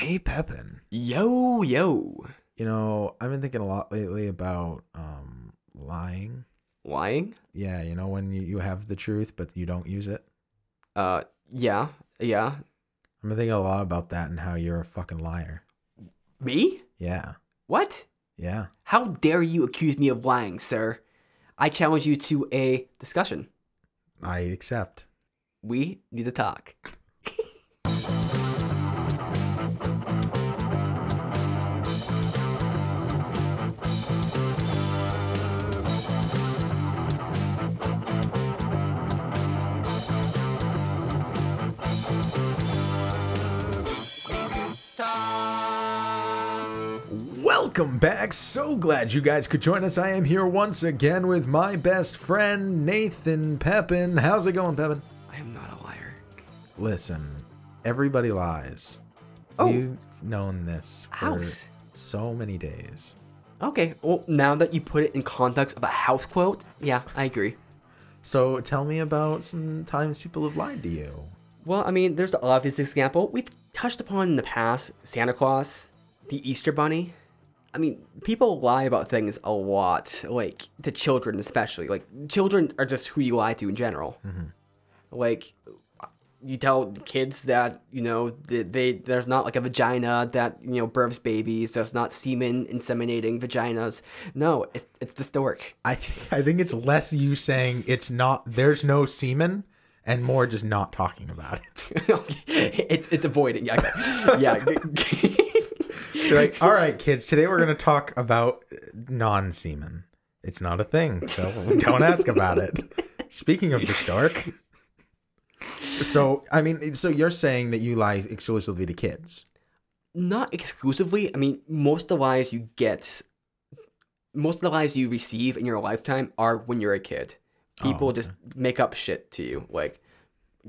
Hey, Pepin. Yo, yo. You know, I've been thinking a lot lately about um, lying. Lying? Yeah, you know, when you, you have the truth, but you don't use it. Uh, yeah, yeah. I've been thinking a lot about that and how you're a fucking liar. Me? Yeah. What? Yeah. How dare you accuse me of lying, sir? I challenge you to a discussion. I accept. We need to talk. Welcome back. So glad you guys could join us. I am here once again with my best friend, Nathan Pepin. How's it going, Pepin? I am not a liar. Listen, everybody lies. Oh. We've known this for House. so many days. Okay, well, now that you put it in context of a house quote, yeah, I agree. So tell me about some times people have lied to you. Well, I mean, there's the obvious example. We've touched upon in the past Santa Claus, the Easter Bunny. I mean, people lie about things a lot, like to children especially. Like, children are just who you lie to in general. Mm-hmm. Like, you tell kids that, you know, they, they there's not like a vagina that, you know, births babies, there's not semen inseminating vaginas. No, it's, it's distork. I I think it's less you saying it's not there's no semen and more just not talking about it. it's, it's avoiding. Yeah. yeah. You're like, all right, kids, today we're gonna talk about non semen. It's not a thing, so don't ask about it. Speaking of the stork. So I mean, so you're saying that you lie exclusively to kids. not exclusively. I mean, most of the lies you get, most of the lies you receive in your lifetime are when you're a kid. People Oh, just make up shit to you. Like,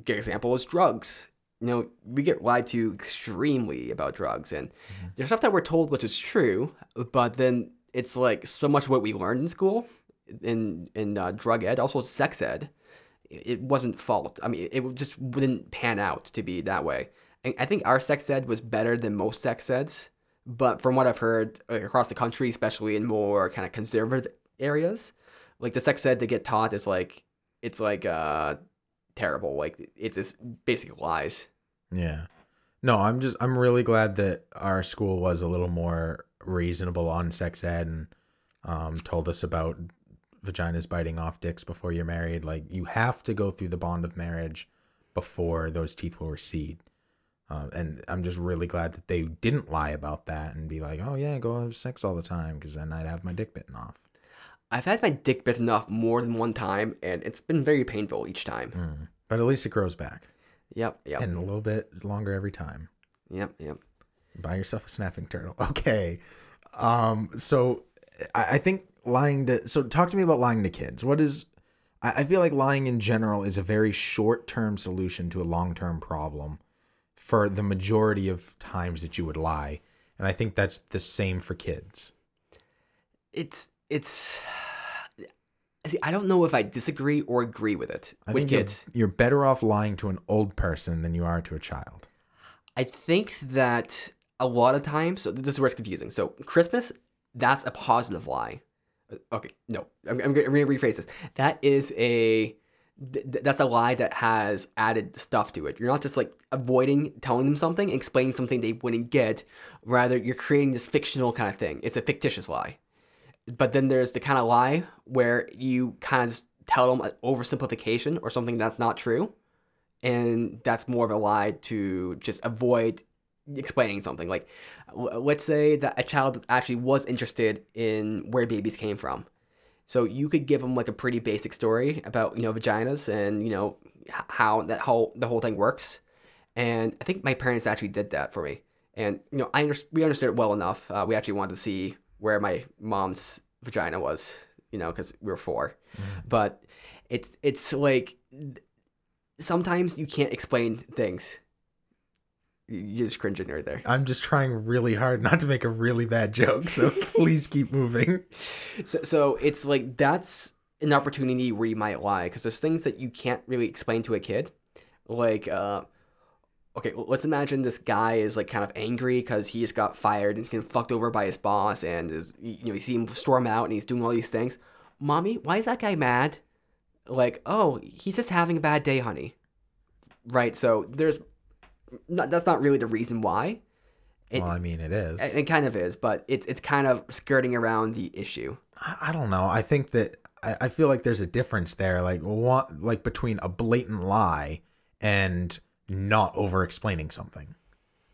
good example is drugs. You know, we get lied to extremely about drugs, and there's stuff that we're told which is true, but then it's like so much what we learned in school, in in uh, drug ed, also sex ed. It wasn't fault. I mean, it just wouldn't pan out to be that way. And I think our sex ed was better than most sex eds, but from what I've heard across the country, especially in more kind of conservative areas, like the sex ed they get taught is like it's like uh terrible. Like it's just basic lies. Yeah. No, I'm just I'm really glad that our school was a little more reasonable on sex ed and um, told us about vaginas biting off dicks before you're married. Like you have to go through the bond of marriage before those teeth will recede. Uh, and I'm just really glad that they didn't lie about that and be like, "Oh yeah, go have sex all the time," because then I'd have my dick bitten off. I've had my dick bitten off more than one time, and it's been very painful each time. Mm. But at least it grows back, Yep, yep, and a little bit longer every time. yep, yep. buy yourself a snapping turtle okay um so I, I think lying to so talk to me about lying to kids what is I, I feel like lying in general is a very short-term solution to a long-term problem for the majority of times that you would lie and i think that's the same for kids It's it's. See, I don't know if I disagree or agree with it I with think you're- You're, better off lying to an old person than you are to a child I think that a lot of times, so this is where it's confusing. So Christmas, that's a positive lie. Uh, Okay, no, I'm, I'm gonna rephrase this. That is a th- that's a lie that has added stuff to it. You're not just like avoiding telling them something, explaining something they wouldn't get. Rather, you're creating this fictional kind of thing. It's a fictitious lie. But then there's the kind of lie where you kind of just tell them an oversimplification or something that's not true and that's more of a lie to just avoid explaining something. Like let's say that a child actually was interested in where babies came from. So you could give them like a pretty basic story about you know vaginas and you know how that whole the whole thing works. And i think my parents actually did that for me. And you know i under- we understood it well enough. Uh, we actually wanted to see where my mom's vagina was you know because we were 4 but it's it's like sometimes you can't explain things. You- You're just cringing right there. i'm just trying really hard not to make a really bad joke so please keep moving So, so it's like that's an opportunity where you might lie because there's things that you can't really explain to a kid. Like, uh, okay, well, let's imagine this guy is like kind of angry because he just got fired and he's getting fucked over by his boss and is you know you see him storm out and he's doing all these things. Mommy, why is that guy mad? Like, oh, he's just having a bad day, honey. Right. So there's not, that's not really the reason why. It, well, I mean, it is. It, it kind of is, but it's it's kind of skirting around the issue. I, I don't know. I think that I, I feel like there's a difference there, like what, like between a blatant lie and not over explaining something.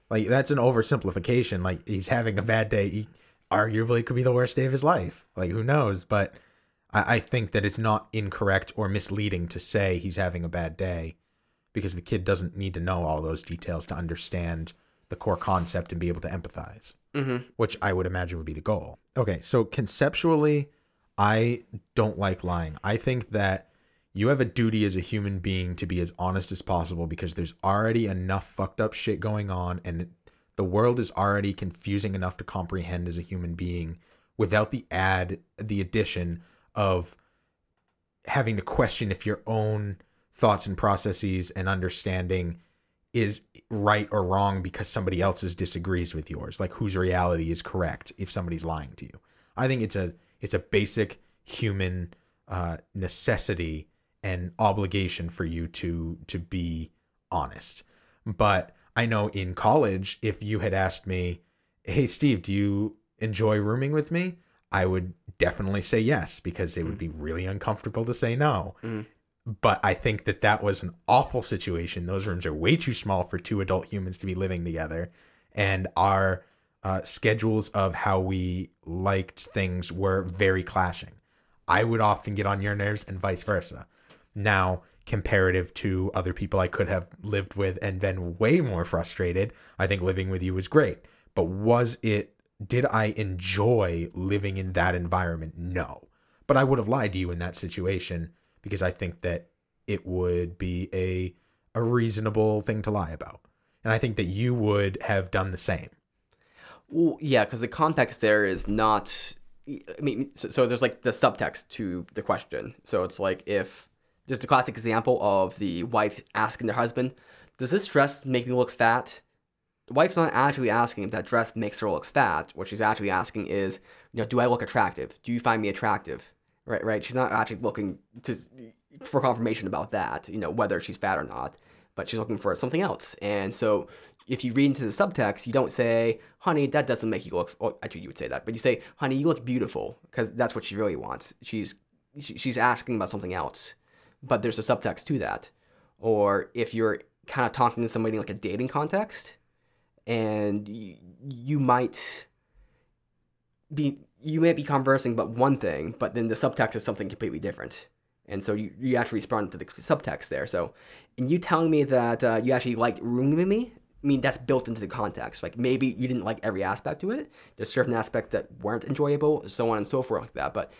Like that's an oversimplification. Like he's having a bad day. He arguably could be the worst day of his life. Like who knows? But I, I think that it's not incorrect or misleading to say he's having a bad day because the kid doesn't need to know all those details to understand the core concept and be able to empathize, mm-hmm. which I would imagine would be the goal. Okay, so conceptually, I don't like lying. I think that you have a duty as a human being to be as honest as possible because there's already enough fucked up shit going on and the world is already confusing enough to comprehend as a human being without the add the addition of having to question if your own thoughts and processes and understanding is right or wrong because somebody else's disagrees with yours like whose reality is correct if somebody's lying to you. I think it's a it's a basic human uh, necessity and obligation for you to to be honest but i know in college if you had asked me hey steve do you enjoy rooming with me i would definitely say yes because it would be really uncomfortable to say no Mm. but I think that that was an awful situation. Those rooms are way too small for two adult humans to be living together, and our uh, schedules of how we liked things were very clashing. I would often get on your nerves, and vice versa. Now, comparative to other people I could have lived with and been way more frustrated, I think living with you was great. But was it? Did I enjoy living in that environment? No. But I would have lied to you in that situation because I think that it would be a a reasonable thing to lie about. And I think that you would have done the same. Well, yeah, because the context there is not. I mean, so, so there's like the subtext to the question. So it's like if there's the classic example of the wife asking their husband, "Does this dress make me look fat?" The wife's not actually asking if that dress makes her look fat. What she's actually asking is, you know, do I look attractive? Do you find me attractive? Right, right. She's not actually looking to for confirmation about that. You know, whether she's fat or not. But she's looking for something else. And so if you read into the subtext, you don't say, honey, that doesn't make you look, well, actually you would say that, but you say, honey, you look beautiful, because that's what she really wants. She's, she's asking about something else, but there's a subtext to that. Or if you're kind of talking to somebody in like a dating context, and you, you might be, you may be conversing about one thing, but then the subtext is something completely different. And so you, you actually respond to the subtext there. So, and you telling me that uh, you actually liked rooming me, I mean, that's built into the context. Like maybe you didn't like every aspect to it. There's certain aspects that weren't enjoyable, so on and so forth, like that. But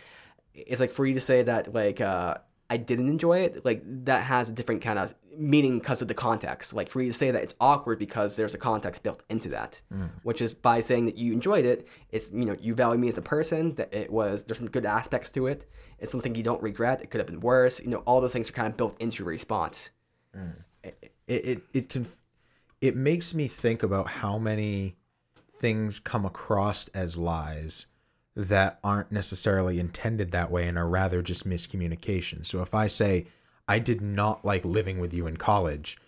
it's like for you to say that like uh, I didn't enjoy it, like that has a different kind of meaning because of the context. Like for you to say that it's awkward because there's a context built into that, Mm. which is by saying that you enjoyed it. It's you know you value me as a person. That it was there's some good aspects to it. It's something you don't regret. It could have been worse. You know all those things are kind of built into your response. It it it can it makes me think about how many things come across as lies that aren't necessarily intended that way and are rather just miscommunication. So if I say I did not like living with you in college,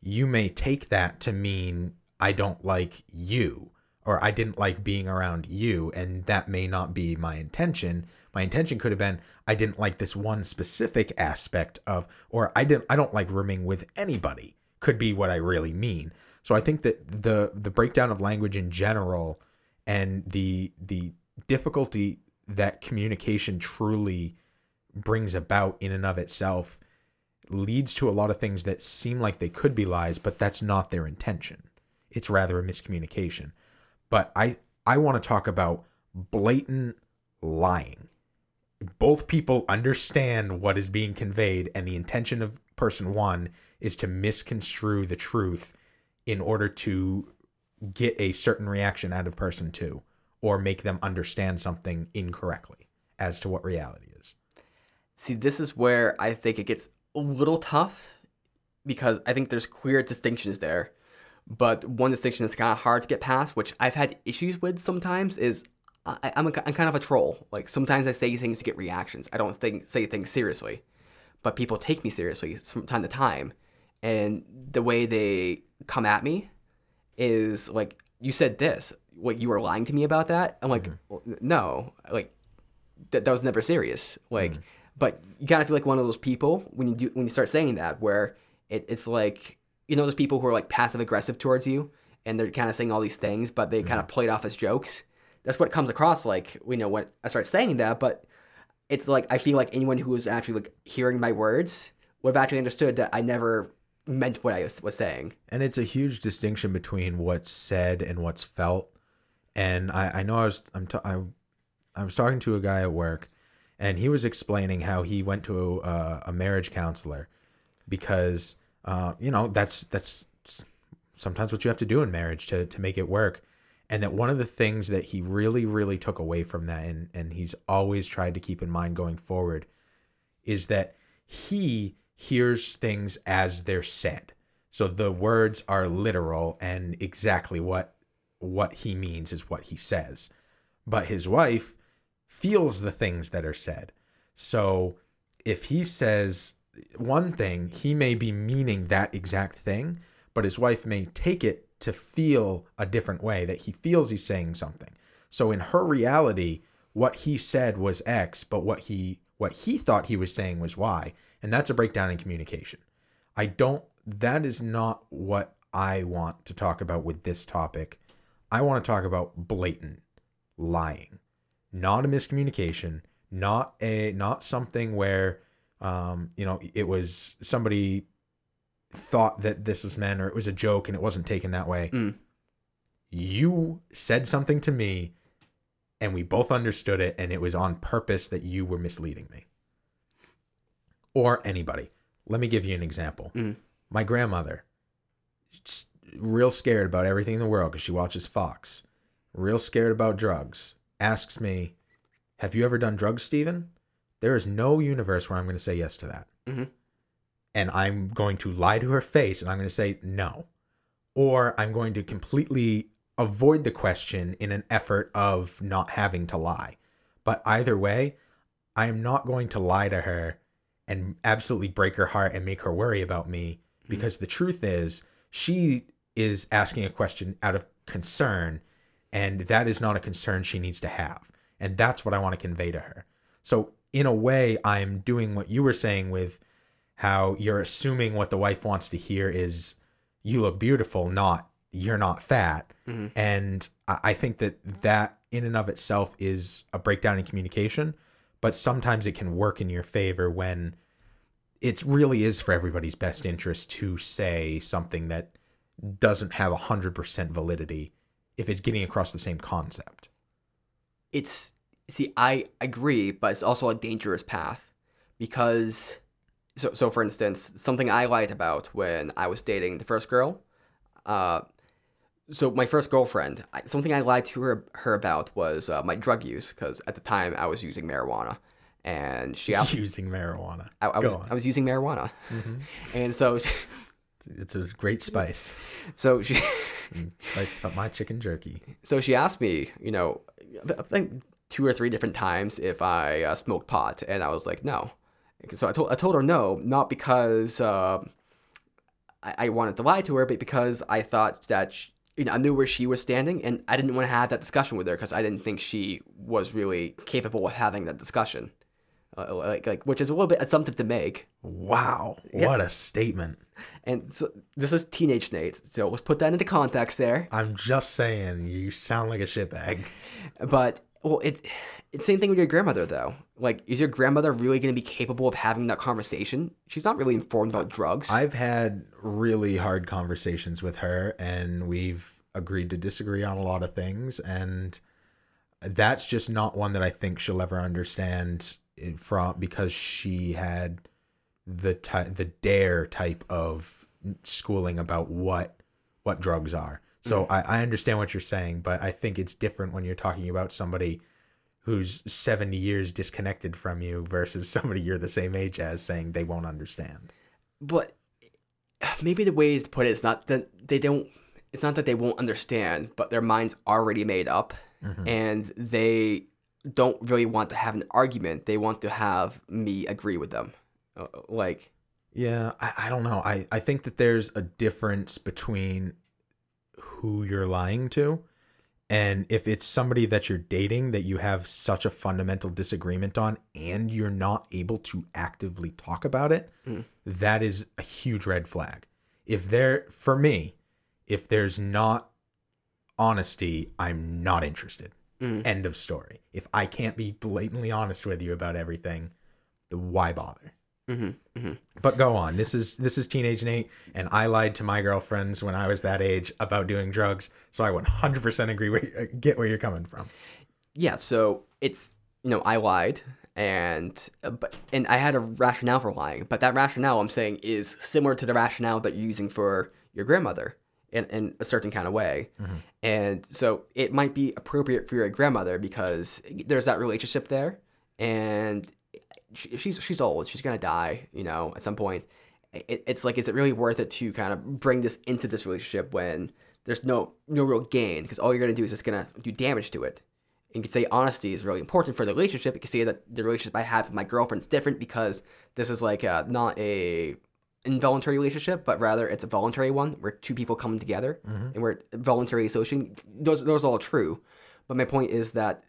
you may take that to mean I don't like you or I didn't like being around you and that may not be my intention. My intention could have been I didn't like this one specific aspect of or I didn't I don't like rooming with anybody could be what I really mean. So I think that the the breakdown of language in general and the the difficulty that communication truly brings about in and of itself leads to a lot of things that seem like they could be lies, but that's not their intention. It's rather a miscommunication. But I I want to talk about blatant lying. Both people understand what is being conveyed, and the intention of person one is to misconstrue the truth in order to get a certain reaction out of person two or make them understand something incorrectly as to what reality is. See, this is where I think it gets a little tough because I think there's clear distinctions there. But one distinction that's kind of hard to get past, which I've had issues with sometimes, is I, I'm, a, I'm kind of a troll. Like sometimes I say things to get reactions. I don't think say things seriously, but people take me seriously from time to time, and the way they come at me is like, "You said this. What you were lying to me about that?" I'm like, mm-hmm. well, "No, like that, that was never serious." Like, mm-hmm. but you kind of feel like one of those people when you do when you start saying that, where it, it's like you know those people who are like passive aggressive towards you, and they're kind of saying all these things, but they kind of mm-hmm. play it off as jokes. That's what it comes across like. You know when I start saying that, but it's like I feel like anyone who was actually like hearing my words would have actually understood that I never meant what I was saying. And it's a huge distinction between what's said and what's felt. And I, I know I was I'm t- I, I was talking to a guy at work, and he was explaining how he went to a, a marriage counselor because uh, you know that's that's sometimes what you have to do in marriage to to make it work. And that one of the things that he really, really took away from that, and, and he's always tried to keep in mind going forward, is that he hears things as they're said. So the words are literal and exactly what what he means is what he says. But his wife feels the things that are said. So if he says one thing, he may be meaning that exact thing, but his wife may take it to feel a different way that he feels he's saying something. So in her reality, what he said was X, but what he what he thought he was saying was Y, and that's a breakdown in communication. I don't that is not what I want to talk about with this topic. I want to talk about blatant lying. Not a miscommunication, not a not something where um, you know, it was somebody thought that this was meant or it was a joke and it wasn't taken that way. Mm. You said something to me and we both understood it and it was on purpose that you were misleading me. Or anybody. Let me give you an example. Mm. My grandmother, real scared about everything in the world because she watches Fox, real scared about drugs, asks me, Have you ever done drugs, Steven? There is no universe where I'm going to say yes to that. Mhm. And I'm going to lie to her face and I'm going to say no. Or I'm going to completely avoid the question in an effort of not having to lie. But either way, I am not going to lie to her and absolutely break her heart and make her worry about me because the truth is she is asking a question out of concern and that is not a concern she needs to have. And that's what i want to convey to her. So in a way i'm doing what you were saying with how you're assuming what the wife wants to hear is you look beautiful not you're not fat. Mhm. and I I think that that in and of itself is a breakdown in communication but sometimes it can work in your favor when it really is for everybody's best interest to say something that doesn't have 100% validity if it's getting across the same concept. it's see i agree but it's also a dangerous path because so, so for instance something i lied about when i was dating the first girl uh, so my first girlfriend something i lied to her, her about was uh, my drug use because at the time i was using marijuana and she asked Using marijuana. I, I Go was on. I was using marijuana, and so It's a great spice. so she Spices up my chicken jerky. so she asked me, you know, I think two or three different times if I uh, smoked pot, and I was like, no. So I told I told her no, not because uh, I, I wanted to lie to her, but because I thought that she, you know I knew where she was standing, and I didn't want to have that discussion with her because I didn't think she was really capable of having that discussion. Uh, like, like, which is a little bit assumptive to make. Wow. What a statement. And so, this is teenage Nate, so let's put that into context there. I'm just saying, you sound like a shitbag. But well, it it's same thing with your grandmother though. Like, is your grandmother really going to be capable of having that conversation? She's not really informed about drugs. I've had really hard conversations with her, and we've agreed to disagree on a lot of things, and that's just not one that I think she'll ever understand from because she had the ty- the dare type of schooling about what what drugs are. So I, I understand what you're saying, but I think it's different when you're talking about somebody who's 70 years disconnected from you versus somebody you're the same age as saying they won't understand. but maybe the ways to put it is not that they don't. it's not that they won't understand, but their mind's already made up Mm-hmm. and they don't really want to have an argument. They want to have me agree with them. Uh, Like, Yeah, I, I don't know. I, I think that there's a difference between who you're lying to and if it's somebody that you're dating that you have such a fundamental disagreement on and you're not able to actively talk about it, Mm. that is a huge red flag. If there for me, if there's not honesty, I'm not interested. Mm. End of story. If I can't be blatantly honest with you about everything, then why bother? hmm hmm But go on. This is this is teenage Nate, and I lied to my girlfriends when I was that age about doing drugs. So I 100% agree. Where, you- get where you're coming from. yeah. So it's you know I lied and uh, but and I had a rationale for lying, but that rationale I'm saying is similar to the rationale that you're using for your grandmother in, in a certain kind of way. Mm-hmm. And so it might be appropriate for your grandmother because there's that relationship there, and she, she's she's old. She's gonna die, you know, at some point. It, it's like, is it really worth it to kind of bring this into this relationship when there's no no real gain? Because all you're gonna do is just gonna do damage to it. And you could say honesty is really important for the relationship. You can say that the relationship I have with my girlfriend's different because this is like a, not a involuntary relationship, but rather it's a voluntary one where two people come together mm-hmm. and we're voluntarily associating. Those those are all true. But my point is that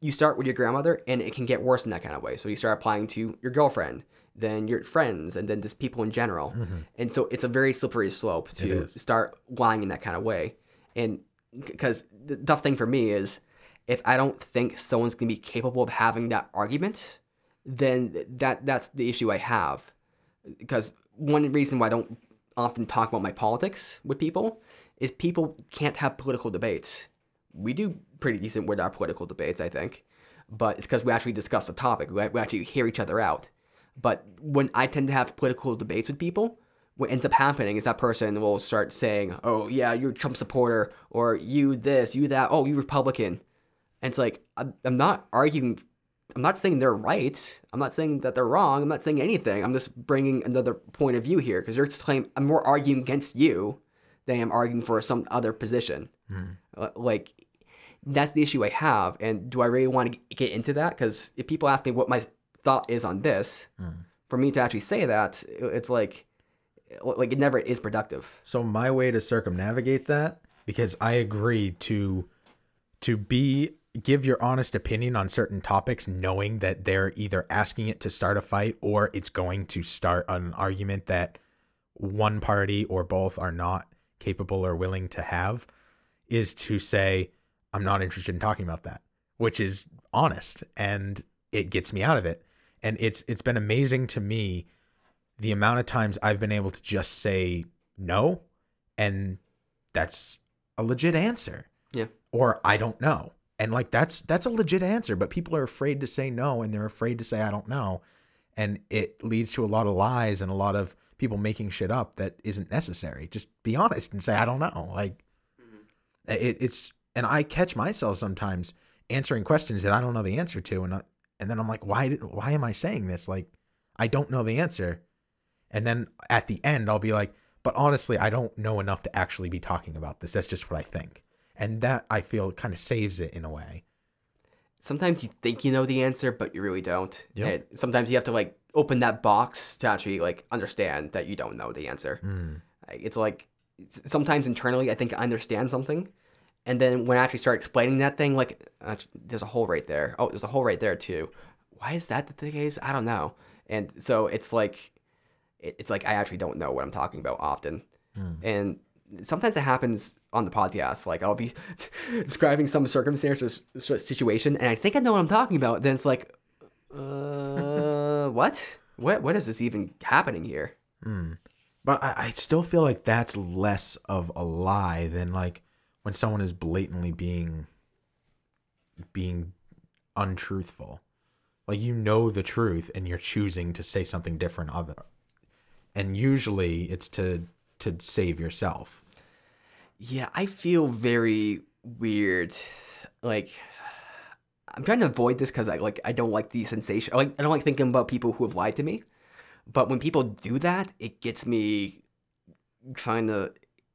you start with your grandmother and it can get worse in that kind of way. So you start applying to your girlfriend, then your friends, and then just people in general. Mm-hmm. And so it's a very slippery slope to start lying in that kind of way. And because the tough thing for me is if I don't think someone's going to be capable of having that argument, then that that's the issue I have. Because one reason why I don't often talk about my politics with people is people can't have political debates. We do pretty decent with our political debates, I think, but it's because we actually discuss the topic. We, actually hear each other out. But when I tend to have political debates with people, what ends up happening is that person will start saying, "Oh yeah, you're a Trump supporter," or "You this, you that," "Oh you Republican," and it's like I'm, I'm not arguing. I'm not saying they're right. I'm not saying that they're wrong. I'm not saying anything. I'm just bringing another point of view here because you're just claiming I'm more arguing against you than I'm arguing for some other position. Hmm. Uh, Like that's the issue I have. And do I really want to get into that? Because if people ask me what my thought is on this, hmm. for me to actually say that, it's like, uh, like it never is productive. So my way to circumnavigate that, because I agree to to be give your honest opinion on certain topics, knowing that they're either asking it to start a fight or it's going to start an argument that one party or both are not capable or willing to have, is to say, I'm not interested in talking about that, which is honest and it gets me out of it. And it's it's been amazing to me the amount of times I've been able to just say no and that's a legit answer Yeah. or I don't know. And like that's that's a legit answer, but people are afraid to say no and they're afraid to say I don't know. And it leads to a lot of lies and a lot of people making shit up that isn't necessary. Just be honest and say I don't know. Like mm-hmm. it, it's and I catch myself sometimes answering questions that I don't know the answer to and I, and then I'm like why did, why am I saying this? Like I don't know the answer. And then at the end I'll be like but honestly I don't know enough to actually be talking about this. That's just what I think and that I feel kind of saves it in a way. Sometimes you think you know the answer, but you really don't. Yep. And sometimes you have to like open that box to actually like understand that you don't know the answer. Like, It's like sometimes internally I think I understand something, and then when I actually start explaining that thing, like uh, there's a hole right there. Oh, there's a hole right there too. Why is that the case? I don't know. And so it's like it's like I actually don't know what I'm talking about often, and sometimes it happens on the podcast. Like I'll be describing some circumstance or situation, and I think I know what I'm talking about. Then it's like, uh, what? What? What is this even happening here? But I, I still feel like that's less of a lie than like when someone is blatantly being being untruthful. Like you know the truth and you're choosing to say something different of it. And usually it's to to save yourself. Yeah, I feel very weird. Like I'm trying to avoid this because I like I don't like the sensation. I, Like I don't like thinking about people who have lied to me. But when people do that, it gets me kind of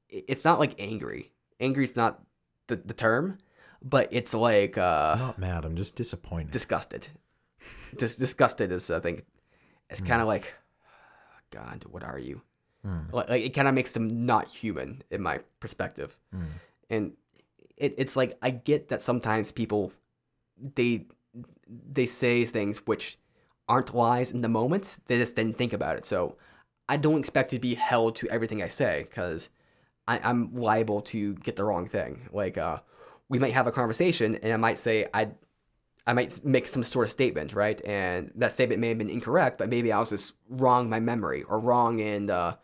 it's not like angry. Angry is not the, the term, but it's like uh, I'm not mad. I'm just disappointed. disgusted. Dis- disgusted is I think it's kind of like, God, what are you? Mm. Like, like it kind of makes them not human in my perspective, Mm. and it, it's like I get that sometimes people they they say things which aren't lies in the moment. They just didn't think about it. So I don't expect to be held to everything I say because I'm liable to get the wrong thing. Like uh, we might have a conversation and I might say I I might make some sort of statement, right? And that statement may have been incorrect, but maybe I was just wrong in my memory or wrong in uh,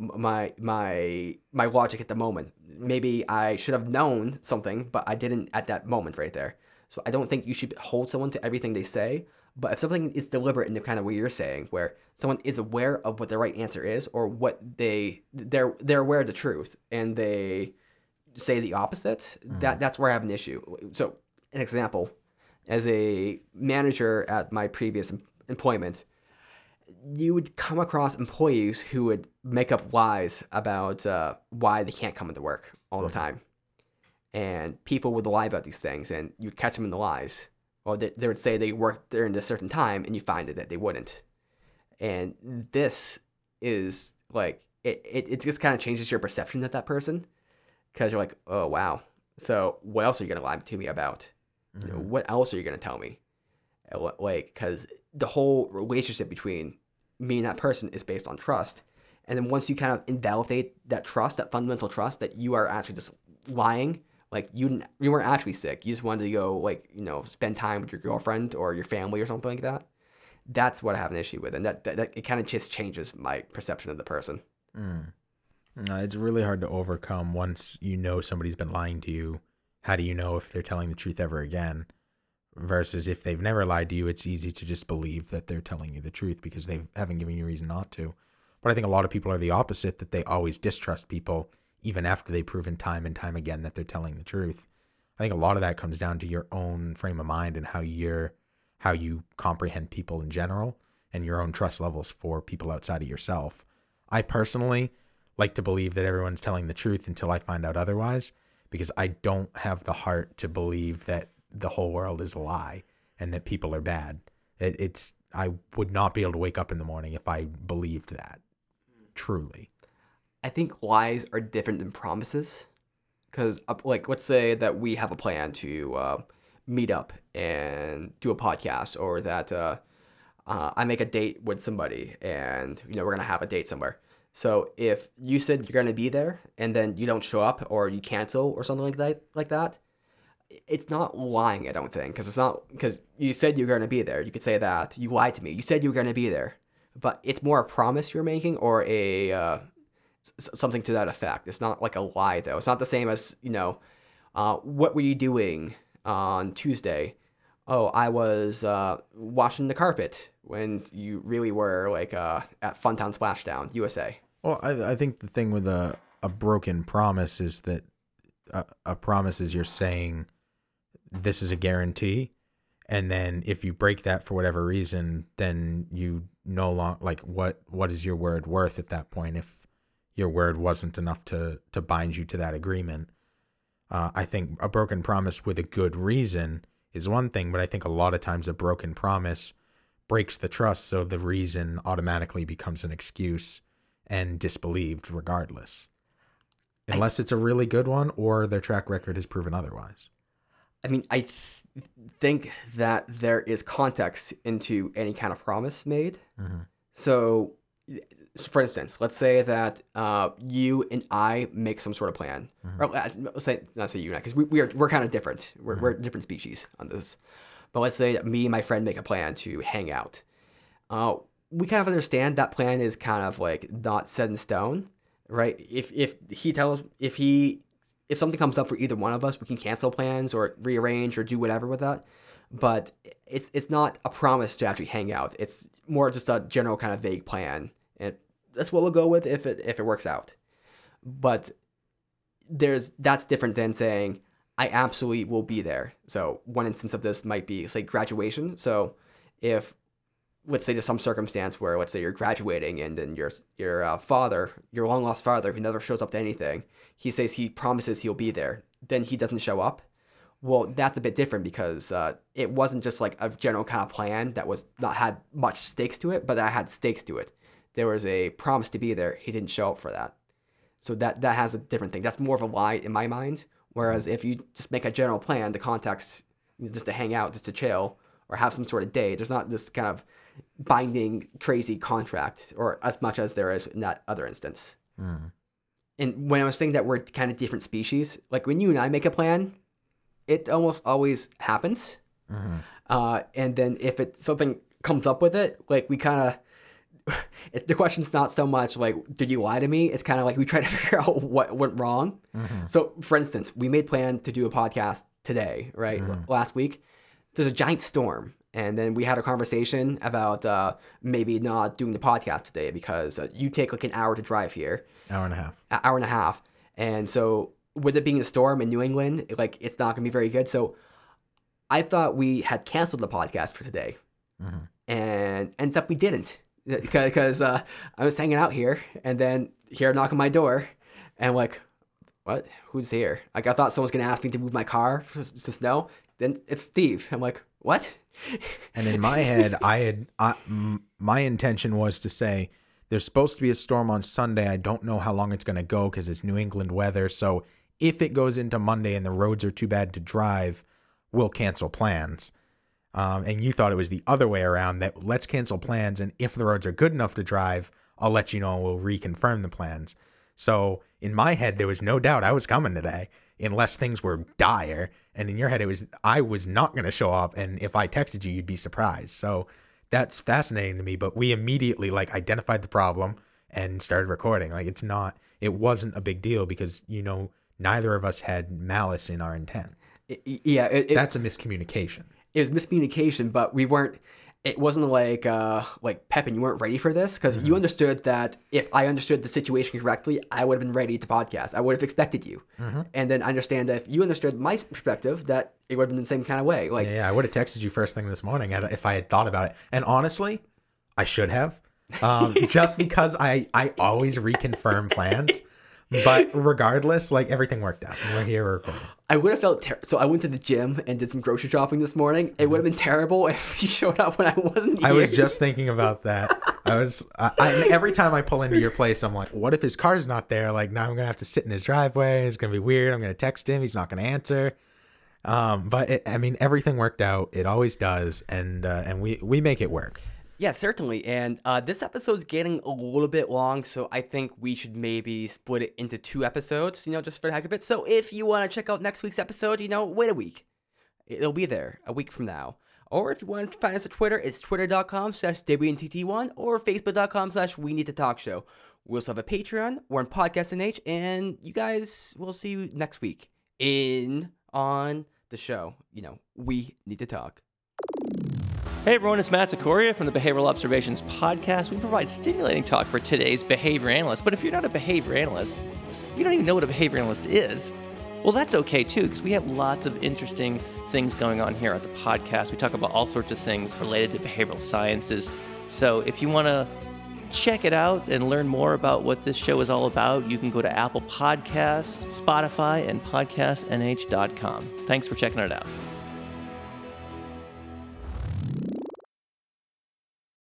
my my my logic at the moment. Maybe I should have known something, but I didn't at that moment right there. So I don't think you should hold someone to everything they say. But if something is deliberate in the kind of way you're saying, where someone is aware of what the right answer is or what they they're they're aware of the truth and they say the opposite, that mm-hmm. that's where I have an issue. So an example, as a manager at my previous employment, you would come across employees who would make up lies about uh, why they can't come into work all the time. And people would lie about these things, and you'd catch them in the lies. Or they, they would say they worked there in a certain time, and you find it that they wouldn't. And this is like, it, it, it just kind of changes your perception of that person. Because you're like, oh, wow. So what else are you going to lie to me about? You know, what else are you going to tell me? Like, because the whole relationship between me and that person is based on trust. And then once you kind of invalidate that trust, that fundamental trust that you are actually just lying, like you you weren't actually sick, you just wanted to go like you know spend time with your girlfriend or your family or something like that. That's what I have an issue with, and that, that, that it kind of just changes my perception of the person. Mm. No, it's really hard to overcome once you know somebody's been lying to you. How do you know if they're telling the truth ever again? Versus if they've never lied to you, it's easy to just believe that they're telling you the truth because they haven't given you reason not to. But I think a lot of people are the opposite, that they always distrust people even after they've proven time and time again that they're telling the truth. I think a lot of that comes down to your own frame of mind and how you're how you comprehend people in general and your own trust levels for people outside of yourself. I personally like to believe that everyone's telling the truth until I find out otherwise because I don't have the heart to believe that the whole world is a lie and that people are bad. It, it's I would not be able to wake up in the morning if I believed that. Truly. I think lies are different than promises. Because, like, let's say that we have a plan to uh, meet up and do a podcast, or that uh, uh, I make a date with somebody and, you know, we're going to have a date somewhere. So if you said you're going to be there and then you don't show up or you cancel or something like that, like that, it's not lying, I don't think, because it's not because you said you're going to be there. You could say that you lied to me. You said you were going to be there, but it's more a promise you're making or a uh, something to that effect. It's not like a lie though. It's not the same as you know, uh, what were you doing on Tuesday? Oh, I was uh, washing the carpet when you really were like uh, at Funtown Splashtown, USA. Well, I, I think the thing with a, a broken promise is that a, a promise is you're saying this is a guarantee. And then if you break that for whatever reason, then you no longer like what what is your word worth at that point if your word wasn't enough to to bind you to that agreement. Uh, I think a broken promise with a good reason is one thing, but I think a lot of times a broken promise breaks the trust, so the reason automatically becomes an excuse and disbelieved regardless. Unless it's a really good one or their track record has proven otherwise. I mean, I th- think that there is context into any kind of promise made. So, so, for instance, let's say that uh, you and I make some sort of plan, or uh, let's say not say you and I, because we, we are we're kind of different. We're, we're different species on this. But let's say that me and my friend make a plan to hang out. Uh, we kind of understand that plan is kind of like not set in stone, right? If if he tells if he if something comes up for either one of us, we can cancel plans or rearrange or do whatever with that. But it's it's not a promise to actually hang out. It's more just a general kind of vague plan, and that's what we'll go with if it if it works out. But there's that's different than saying I absolutely will be there. So one instance of this might be say graduation. So if let's say to some circumstance where let's say you're graduating and then your your uh, father, your long lost father, who never shows up to anything, he says he promises he'll be there, then he doesn't show up. Well, that's a bit different because uh, it wasn't just like a general kind of plan that was not had much stakes to it, but that had stakes to it. There was a promise to be there. He didn't show up for that, so that that has a different thing. That's more of a lie in my mind. Whereas if you just make a general plan, the context just to hang out, just to chill, or have some sort of day, there's not this kind of binding crazy contract or as much as there is in that other instance. Mm. And when I was saying that we're kind of different species, like when you and I make a plan, it almost always happens. Mm-hmm. Uh, and then if it something comes up with it, like we kind of. The question's not so much like, did you lie to me? It's kind of like we try to figure out what went wrong. Mm-hmm. So, for instance, we made plan to do a podcast today, right? Mm-hmm. Last week, there's a giant storm, and then we had a conversation about uh, maybe not doing the podcast today because uh, you take like an hour to drive here, Hour and a half. an hour and a half, and so with it being a storm in New England, like it's not gonna be very good. So I thought we had canceled the podcast for today, Mhm. and ends up we didn't because uh, I was hanging out here, and then here knocking my door, and like, what? Who's here? Like I thought someone was gonna ask me to move my car for, the snow. Then it's Steve. I'm like, what? And in my head, I had I, m- my intention was to say there's supposed to be a storm on Sunday. I don't know how long it's to go because it's New England weather. So if it goes into Monday and the roads are too bad to drive, we'll cancel plans. Um, and you thought it was the other way around that let's cancel plans. And if the roads are good enough to drive, I'll let you know and we'll reconfirm the plans. So in my head, there was no doubt I was coming today unless things were dire. And in your head, it was I was not going to show up. And if I texted you, you'd be surprised. So that's fascinating to me. But we immediately like identified the problem and started recording. Like it's not, it wasn't a big deal because, you know, neither of us had malice in our intent. Yeah, it, it, That's a miscommunication. it was miscommunication, but we weren't. It wasn't like uh like Pepin, you weren't ready for this because you understood that if I understood the situation correctly, I would have been ready to podcast. I would have expected you, and then I understand that if you understood my perspective, that it would have been the same kind of way. Like Yeah, yeah, I would have texted you first thing this morning if I had thought about it. And honestly, I should have, um, just because I I always reconfirm plans. But regardless, like everything worked out. We're here recording. I would have felt ter- so. I went to the gym and did some grocery shopping this morning. It would have been terrible if you showed up when I wasn't here. I was just thinking about that. I was I, I, every time I pull into your place, I'm like, what if his car's not there? Like now I'm gonna have to sit in his driveway. It's gonna be weird. I'm gonna text him. He's not gonna answer. Um, but it, I mean, everything worked out. It always does, and uh, and we we make it work. Yeah, certainly. And uh, this episode's getting a little bit long, so I think we should maybe split it into two episodes, you know, just for the heck of it. So if you want to check out next week's episode, you know, wait a week. It'll be there a week from now. Or if you want to find us at Twitter, it's twitter.com slash WNTT1 or facebook.com slash We Need to Talk Show. We also have a Patreon. We're on Podcast NH, and you guys, we'll see you next week in on the show. You know, We Need to Talk. Hey everyone, it's Matt Cicoria from the Behavioral Observations Podcast. We provide stimulating talk for today's behavior analyst. But if you're not a behavior analyst, you don't even know what a behavior analyst is. Well, that's okay too, because we have lots of interesting things going on here at the podcast. We talk about all sorts of things related to behavioral sciences. So if you want to check it out and learn more about what this show is all about, you can go to Apple Podcasts, Spotify, and podcastnh.com. Thanks for checking it out.